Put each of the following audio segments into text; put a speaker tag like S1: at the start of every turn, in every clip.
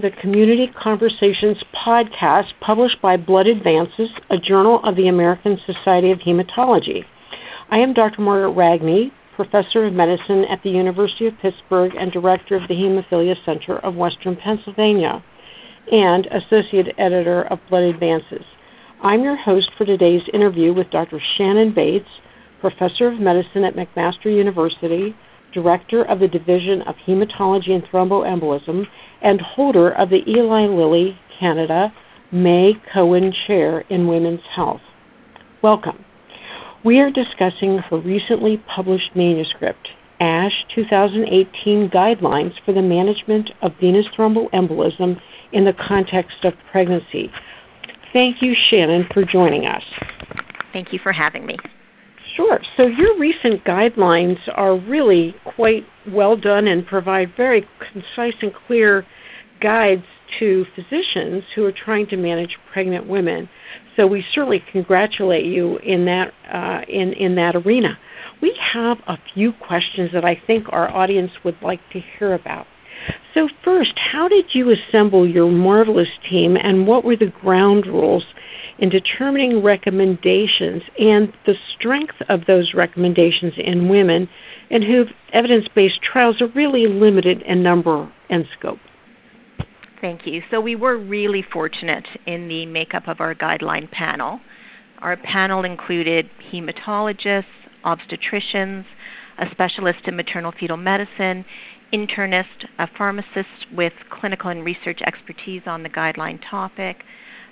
S1: the Community Conversations podcast published by Blood Advances, a journal of the American Society of Hematology. I am Dr. Margaret Ragni, professor of medicine at the University of Pittsburgh and director of the Hemophilia Center of Western Pennsylvania, and associate editor of Blood Advances. I'm your host for today's interview with Dr. Shannon Bates, professor of medicine at McMaster University, director of the Division of Hematology and Thromboembolism, and holder of the Eli Lilly Canada May Cohen Chair in Women's Health. Welcome. We are discussing her recently published manuscript, ASH 2018 Guidelines for the Management of Venous Thromboembolism in the Context of Pregnancy. Thank you, Shannon, for joining us.
S2: Thank you for having me.
S1: Sure. So your recent guidelines are really quite well done and provide very concise and clear guides to physicians who are trying to manage pregnant women. So we certainly congratulate you in that uh, in in that arena. We have a few questions that I think our audience would like to hear about. So first, how did you assemble your marvelous team, and what were the ground rules in determining recommendations and the strength of those recommendations in women and who evidence based trials are really limited in number and scope.
S2: Thank you. So we were really fortunate in the makeup of our guideline panel. Our panel included hematologists, obstetricians, a specialist in maternal fetal medicine, internist, a pharmacist with clinical and research expertise on the guideline topic,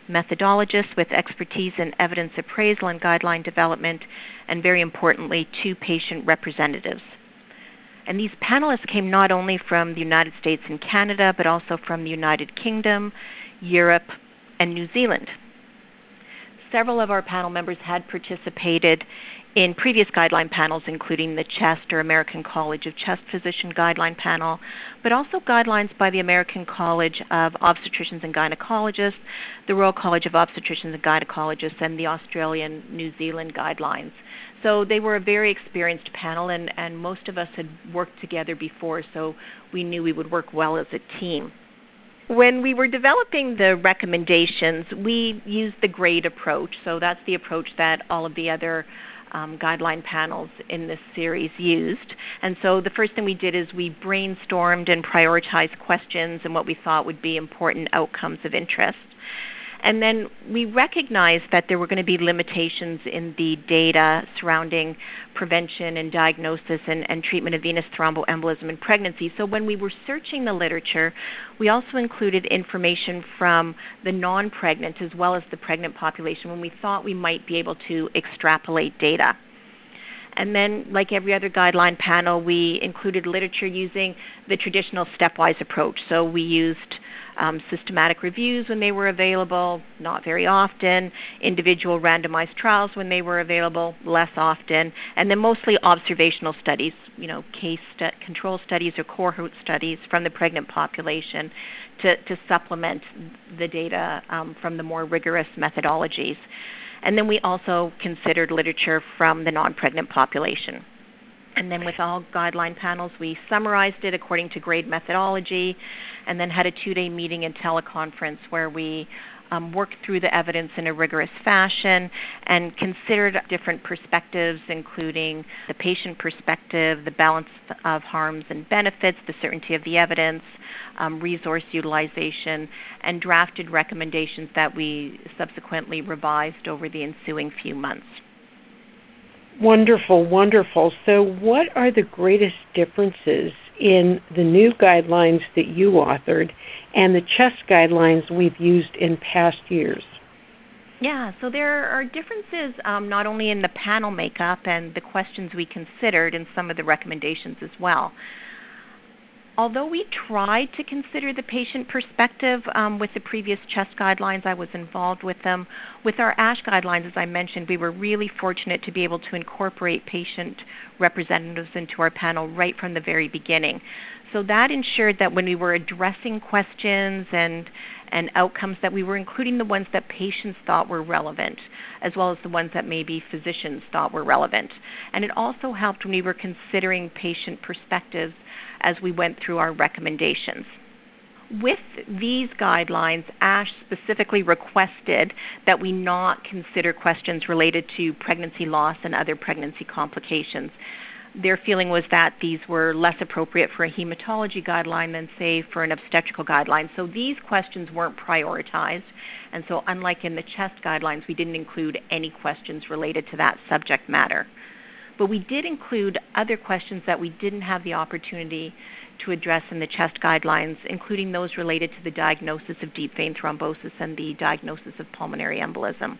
S2: methodologists with expertise in evidence appraisal and guideline development, and very importantly, two patient representatives. And these panelists came not only from the United States and Canada, but also from the United Kingdom, Europe, and New Zealand. Several of our panel members had participated in previous guideline panels, including the CHEST or American College of Chest Physician Guideline Panel, but also guidelines by the American College of Obstetricians and Gynecologists, the Royal College of Obstetricians and Gynecologists, and the Australian New Zealand guidelines. So they were a very experienced panel, and, and most of us had worked together before, so we knew we would work well as a team. When we were developing the recommendations, we used the GRADE approach. So that's the approach that all of the other um, guideline panels in this series used. And so the first thing we did is we brainstormed and prioritized questions and what we thought would be important outcomes of interest. And then we recognized that there were going to be limitations in the data surrounding prevention and diagnosis and, and, treatment of venous thromboembolism in pregnancy. So when we were searching the literature, we also included information from the non pregnant as well as the pregnant population when we thought we might be able to extrapolate data. And then, like every other guideline panel, we included literature using the traditional stepwise approach. So we used um, systematic reviews when they were available, not very often, individual randomized trials when they were available, less often, and then mostly observational studies, you know, case st- control studies or cohort studies from the pregnant population to, to supplement the data um, from the more rigorous methodologies. And then we also considered literature from the non pregnant population. And then with all guideline panels, we summarized it according to grade methodology and then had a two day meeting and teleconference where we um, worked through the evidence in a rigorous fashion and considered different perspectives, including the patient perspective, the balance of harms and benefits, the certainty of the evidence, um, resource utilization, and drafted recommendations that we subsequently revised over the ensuing few months.
S1: Wonderful, wonderful. So, what are the greatest differences in the new guidelines that you authored and the CHEST guidelines we've used in past years?
S2: Yeah, so there are differences um, not only in the panel makeup and the questions we considered and some of the recommendations as well although we tried to consider the patient perspective um, with the previous CHEST guidelines, I was involved with them. With our ASH guidelines, as I mentioned, we were really fortunate to be able to incorporate patient representatives into our panel right from the very beginning. So that ensured that when we were addressing questions and and outcomes that we were including the ones that patients thought were relevant as well as the ones that maybe physicians thought were relevant. And it also helped when we were considering patient perspectives as we went through our recommendations. with these guidelines, ASH specifically requested that we not consider questions related to pregnancy loss and other pregnancy complications. Their feeling was that these were less appropriate for a hematology guideline than, say, for an obstetrical guideline. So these questions weren't prioritized. And so, unlike in the chest guidelines, we didn't include any questions related to that subject matter. But we did include other questions that we didn't have the opportunity to address in the chest guidelines, including those related to the diagnosis of deep vein thrombosis and the diagnosis of pulmonary embolism.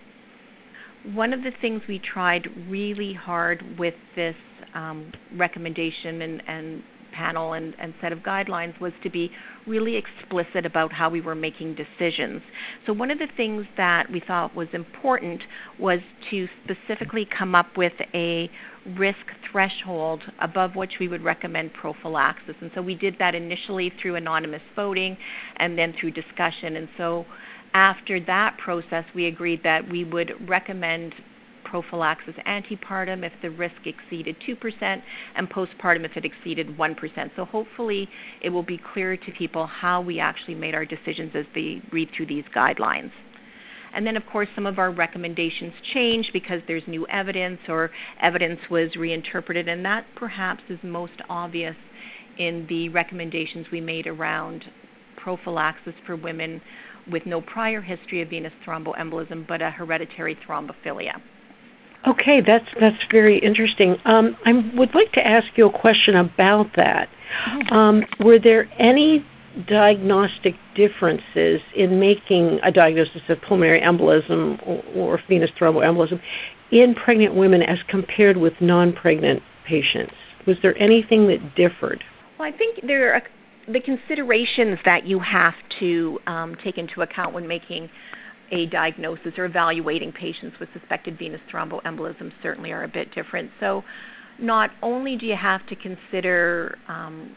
S2: One of the things we tried really hard with this um, recommendation and, and panel and, and, set of guidelines was to be really explicit about how we were making decisions. So, one of the things that we thought was important was to specifically come up with a risk threshold above which we would recommend prophylaxis. And so we did that initially through anonymous voting and then through discussion. And so after that process, we agreed that we would recommend prophylaxis antepartum if the risk exceeded 2% and postpartum if it exceeded 1%. So hopefully it will be clear to people how we actually made our decisions as they read through these guidelines. And then, of course, some of our recommendations change because there's new evidence or evidence was reinterpreted, and that perhaps is most obvious in the recommendations we made around prophylaxis for women with no prior history of venous thromboembolism but a hereditary thrombophilia.
S1: Okay, that's that's very interesting. Um, I would like to ask you a question about that. Mm-hmm. Um, were there any diagnostic differences in making a diagnosis of pulmonary embolism or, or venous thromboembolism in pregnant women as compared with non-pregnant patients? Was there anything that differed?
S2: Well, I think there are the considerations that you have to um, take into account when making a diagnosis or evaluating patients with suspected venous thromboembolism certainly are a bit different. So, not only do you have to consider um,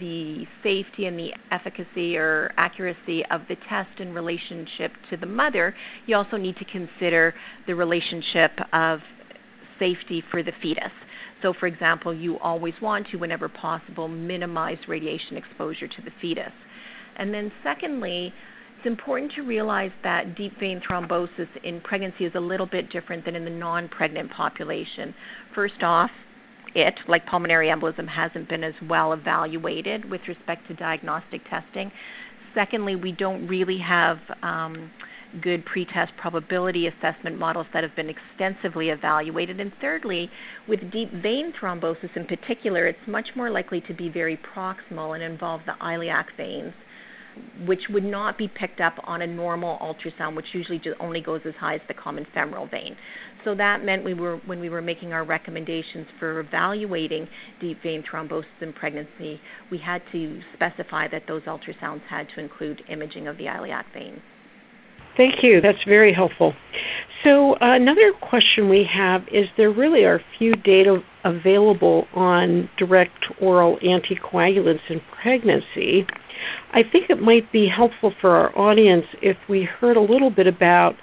S2: the safety and the efficacy or accuracy of the test in relationship to the mother, you also need to consider the relationship of safety for the fetus. So, for example, you always want to, whenever possible, minimize radiation exposure to the fetus. And then, secondly, it's important to realize that deep vein thrombosis in pregnancy is a little bit different than in the non pregnant population. First off, it, like pulmonary embolism, hasn't been as well evaluated with respect to diagnostic testing. Secondly, we don't really have um, good pretest probability assessment models that have been extensively evaluated. And thirdly, with deep vein thrombosis in particular, it's much more likely to be very proximal and involve the iliac veins which would not be picked up on a normal ultrasound, which usually only goes as high as the common femoral vein. So that meant we were when we were making our recommendations for evaluating deep vein thrombosis in pregnancy, we had to specify that those ultrasounds had to include imaging of the iliac vein.
S1: Thank you. That's very helpful. So uh, another question we have is there really are few data available on direct oral anticoagulants in pregnancy. I think it might be helpful for our audience if we heard a little bit about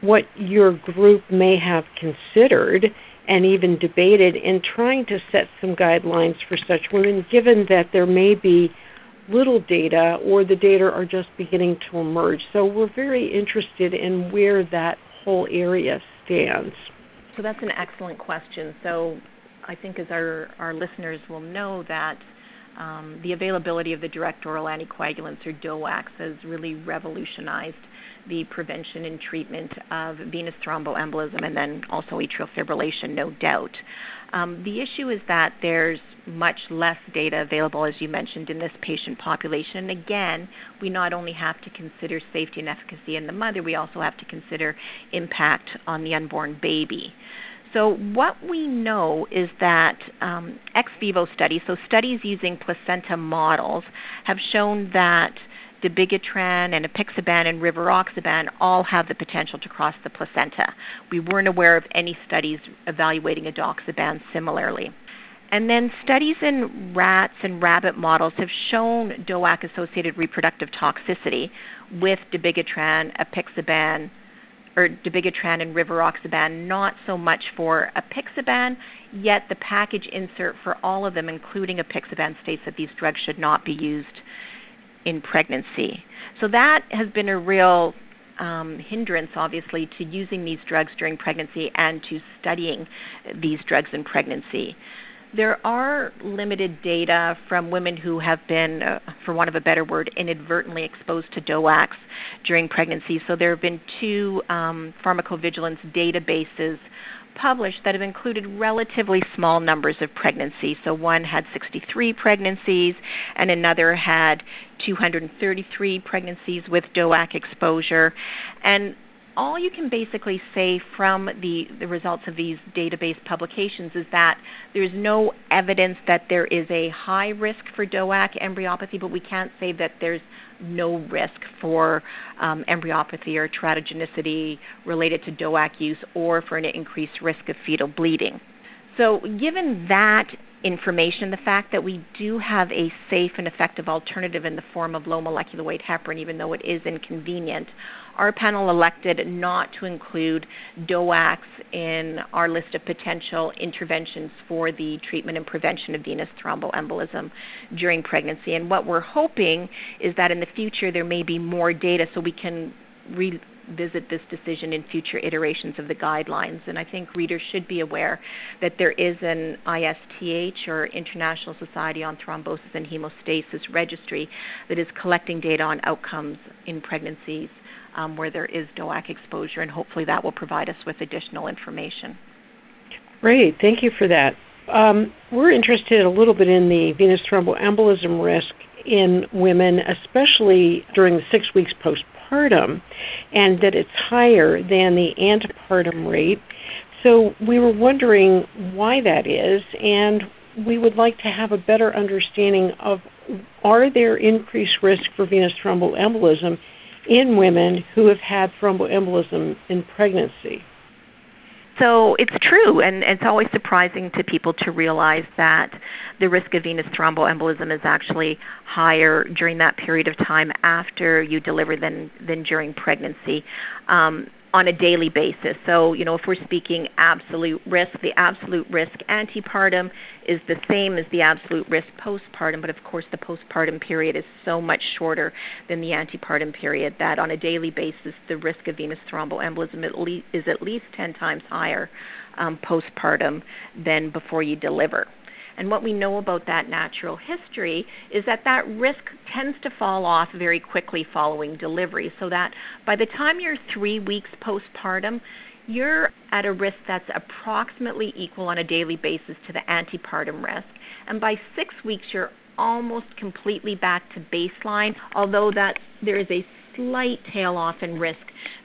S1: what your group may have considered and even debated in trying to set some guidelines for such women, given that there may be little data or the data are just beginning to emerge. So we're very interested in where that whole area stands.
S2: So that's an excellent question. So I think as our, our listeners will know that um, the availability of the direct oral anticoagulants or DOACs has really revolutionized the prevention and treatment of venous thromboembolism and then also atrial fibrillation, no doubt. Um, the issue is that there's much less data available, as you mentioned, in this patient population. And again, we not only have to consider safety and efficacy in the mother, we also have to consider impact on the unborn baby. So, what we know is that um, ex vivo studies, so studies using placenta models, have shown that dabigatran and apixaban and rivaroxaban all have the potential to cross the placenta. We weren't aware of any studies evaluating edoxaban similarly. And then studies in rats and rabbit models have shown DOAC associated reproductive toxicity with dabigatran, apixaban, or dabigatran and rivaroxaban, not so much for apixaban, yet the package insert for all of them, including apixaban, states that these drugs should not be used in pregnancy. So that has been a real um, hindrance, obviously, to using these drugs during pregnancy and to studying these drugs in pregnancy. There are limited data from women who have been, uh, for want of a better word, inadvertently exposed to DOACs during pregnancy. So there have been two um, pharmacovigilance databases published that have included relatively small numbers of pregnancies. So one had 63 pregnancies, and another had 233 pregnancies with DOAC exposure. And all you can basically say from the, the results of these database publications is that there's no evidence that there is a high risk for DOAC embryopathy, but we can't say that there's no risk for um, embryopathy or teratogenicity related to DOAC use or for an increased risk of fetal bleeding. So, given that information, the fact that we do have a safe and effective alternative in the form of low molecular weight heparin, even though it is inconvenient, our panel elected not to include DOACs in our list of potential interventions for the treatment and prevention of venous thromboembolism during pregnancy. And what we're hoping is that in the future there may be more data so we can re- visit this decision in future iterations of the guidelines. And I think readers should be aware that there is an ISTH or International Society on Thrombosis and Hemostasis registry that is collecting data on outcomes in pregnancies um, where there is DOAC exposure, and hopefully that will provide us with additional information.
S1: Great, thank you for that. Um, we're interested a little bit in the venous thromboembolism risk in women, especially during the six weeks postpartum, and that it's higher than the antepartum rate. So we were wondering why that is, and we would like to have a better understanding of are there increased risk for venous thromboembolism in women who have had thromboembolism in pregnancy.
S2: So it's true, and it's always surprising to people to realize that the risk of venous thromboembolism is actually higher during that period of time after you deliver than than during pregnancy. Um, on a daily basis. So, you know, if we're speaking absolute risk, the absolute risk antepartum is the same as the absolute risk postpartum, but of course the postpartum period is so much shorter than the antepartum period that on a daily basis the risk of venous thromboembolism is at least 10 times higher um, postpartum than before you deliver. And what we know about that natural history is that that risk tends to fall off very quickly following delivery, so that by the time you're three weeks postpartum, you're at a risk that's approximately equal on a daily basis to the antepartum risk. And by six weeks, you're almost completely back to baseline, although that there is a slight tail off in risk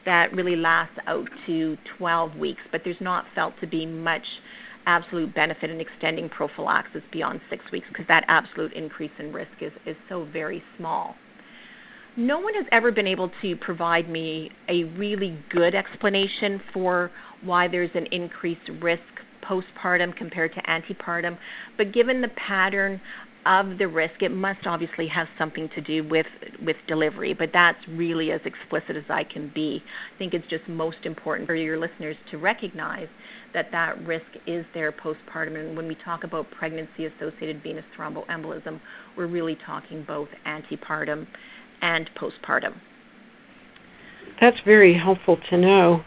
S2: that really lasts out to 12 weeks, but there's not felt to be much absolute benefit in extending prophylaxis beyond six weeks because that absolute increase in risk is, is so very small. No one has ever been able to provide me a really good explanation for why there's an increased risk postpartum compared to antepartum, but given the pattern of the risk, it must obviously have something to do with with delivery. But that's really as explicit as I can be. I think it's just most important for your listeners to recognize that that risk is there postpartum. And when we talk about pregnancy-associated venous thromboembolism, we're really talking both antepartum and postpartum.
S1: That's very helpful to know.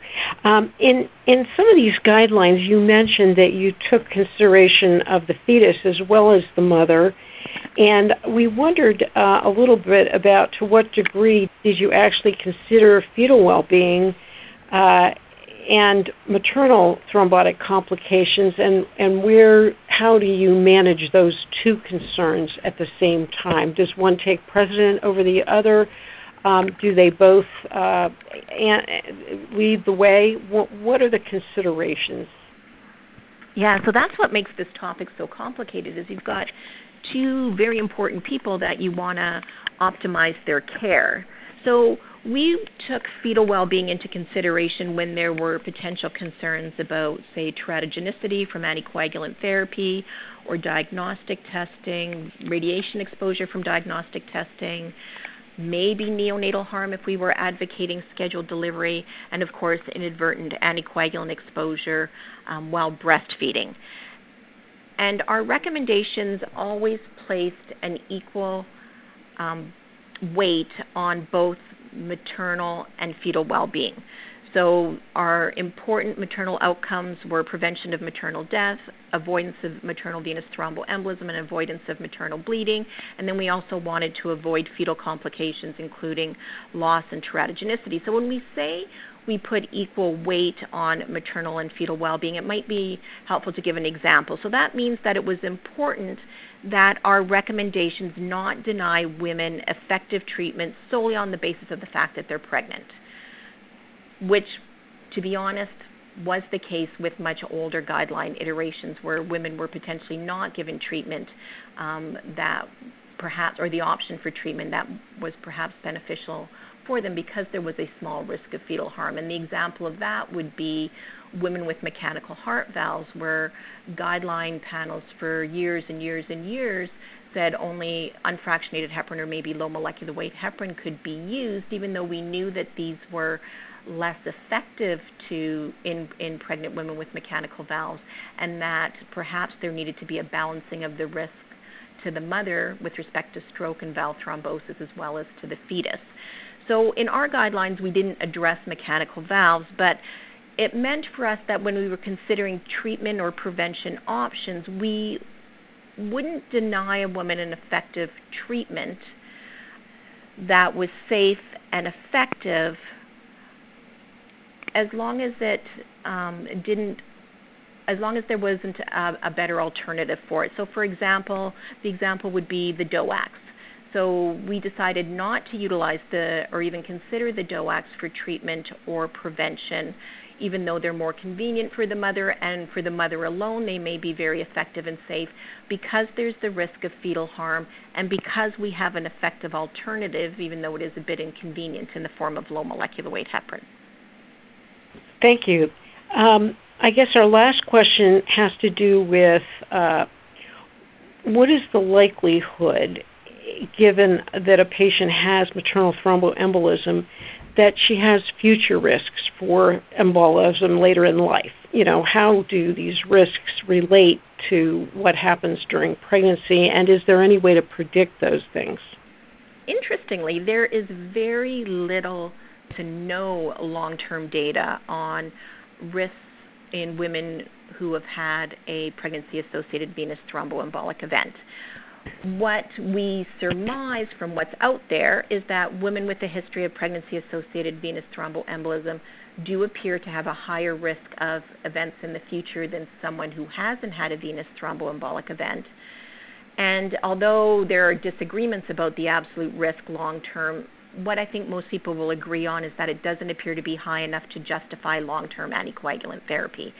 S1: Um, in in some of these guidelines, you mentioned that you took consideration of the fetus as well as the mother, and we wondered uh, a little bit about to what degree did you actually consider fetal well-being uh, and maternal thrombotic complications, and and where how do you manage those two concerns at the same time? Does one take precedent over the other? Um, do they both uh, lead the way? What, what are the considerations?
S2: Yeah, so that's what makes this topic so complicated. Is you've got two very important people that you want to optimize their care. So we took fetal well-being into consideration when there were potential concerns about, say, teratogenicity from anticoagulant therapy or diagnostic testing, radiation exposure from diagnostic testing, maybe neonatal harm if we were advocating scheduled delivery, and of course, inadvertent anticoagulant exposure um, while breastfeeding. And our recommendations always placed an equal um, weight on both maternal and fetal well being. So, our important maternal outcomes were prevention of maternal death, avoidance of maternal venous thromboembolism, and avoidance of maternal bleeding. And then we also wanted to avoid fetal complications, including loss and teratogenicity. So, when we say we put equal weight on maternal and fetal well being, it might be helpful to give an example. So, that means that it was important that our recommendations not deny women effective treatment solely on the basis of the fact that they're pregnant which, to be honest, was the case with much older guideline iterations where women were potentially not given treatment um, that perhaps, or the option for treatment that was perhaps beneficial for them because there was a small risk of fetal harm. And the example of that would be women with mechanical heart valves, where guideline panels for years and years and years said only unfractionated heparin or maybe low molecular weight heparin could be used, even though we knew that these were less effective to in in pregnant women with mechanical valves and that perhaps there needed to be a balancing of the risk to the mother with respect to stroke and valve thrombosis as well as to the fetus. So in our guidelines we didn't address mechanical valves but it meant for us that when we were considering treatment or prevention options we wouldn't deny a woman an effective treatment that was safe and effective as long as it um, didn't as long as there wasn't a, a, better alternative for it. So, for example, the example would be the DOACs. So, we decided not to utilize the or even consider the DOACs for treatment or prevention, even though they're more convenient for the mother and for the mother alone, they may be very effective and safe because there's the risk of fetal harm and because we have an effective alternative, even though it is a bit inconvenient in the form of low molecular weight heparin.
S1: Thank you. Um, I guess our last question has to do with uh, what is the likelihood, given that a patient has maternal thromboembolism, that she has future risks for embolism later in life? You know, how do these risks relate to what happens during pregnancy, and is there any way to predict those things?
S2: Interestingly, there is very little to know long term data on risks in women who have had a pregnancy associated venous thromboembolic event. What we surmise from what's out there is that women with a history of pregnancy associated venous thromboembolism do appear to have a higher risk of events in the future than someone who hasn't had a venous thromboembolic event. And although there are disagreements about the absolute risk long term, what I think most people will agree on is that it doesn't appear to be high enough to justify long term anticoagulant therapy.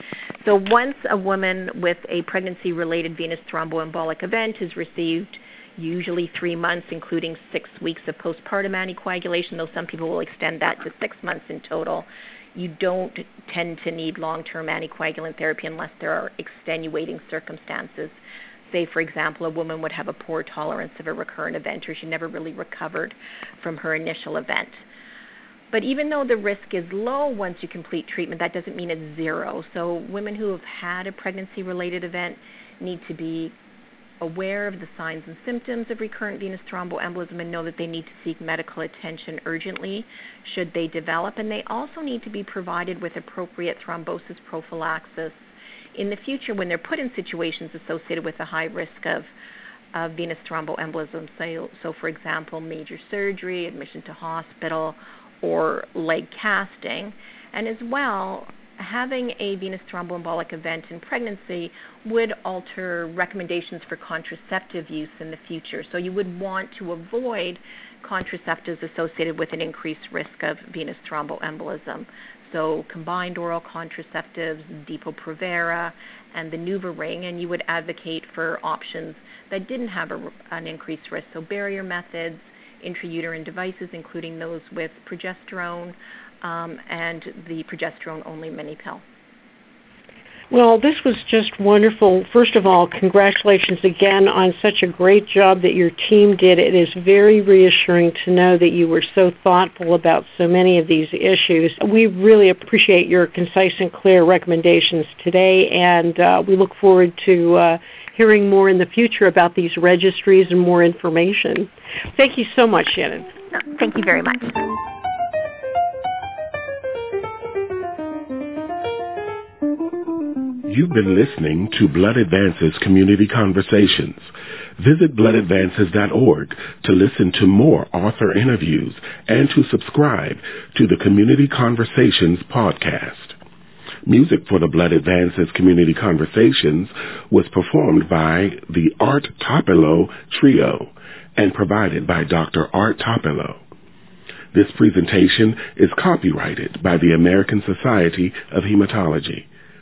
S2: So, once a woman with a pregnancy related venous thromboembolic event has received usually three months, including six weeks of postpartum anticoagulation, though some people will extend that to six months in total. You don't tend to need long term anticoagulant therapy unless there are extenuating circumstances say, for example, a woman would have a poor tolerance of a recurrent event or she never really recovered from her initial event. But even though the risk is low once you complete treatment, that doesn't mean it's zero. So women who have had a pregnancy related event need to be aware of the signs and symptoms of recurrent venous thromboembolism and know that they need to seek medical attention urgently should they develop. And they also need to be provided with appropriate thrombosis prophylaxis in the future when they're put in situations associated with a high risk of uh, venous thromboembolism. So, so, for example, major surgery, admission to hospital, or leg casting. And as well, having a venous thromboembolic event in pregnancy would alter recommendations for contraceptive use in the future. So you would want to avoid contraceptives associated with an increased risk of venous thromboembolism so combined oral contraceptives, Depo-Provera, and the NuvaRing, and you would advocate for options that didn't have a, an increased risk. So barrier methods, intrauterine devices, including those with progesterone, um, and the progesterone-only mini pill.
S1: Well, this was just wonderful. First of all, congratulations again on such a great job that your team did. It is very reassuring to know that you were so thoughtful about so many of these issues. We really appreciate your concise and clear recommendations today, and uh, we look forward to uh, hearing more in the future about these registries and more information. Thank you so much, Shannon.
S2: thank you very much.
S3: You've been listening to Blood Advances Community Conversations. Visit bloodadvances.org to listen to more author interviews and to subscribe to the Community Conversations podcast. Music for the Blood Advances Community Conversations was performed by the Art Topelo Trio and provided by Dr. Art Topelo. This presentation is copyrighted by the American Society of Hematology.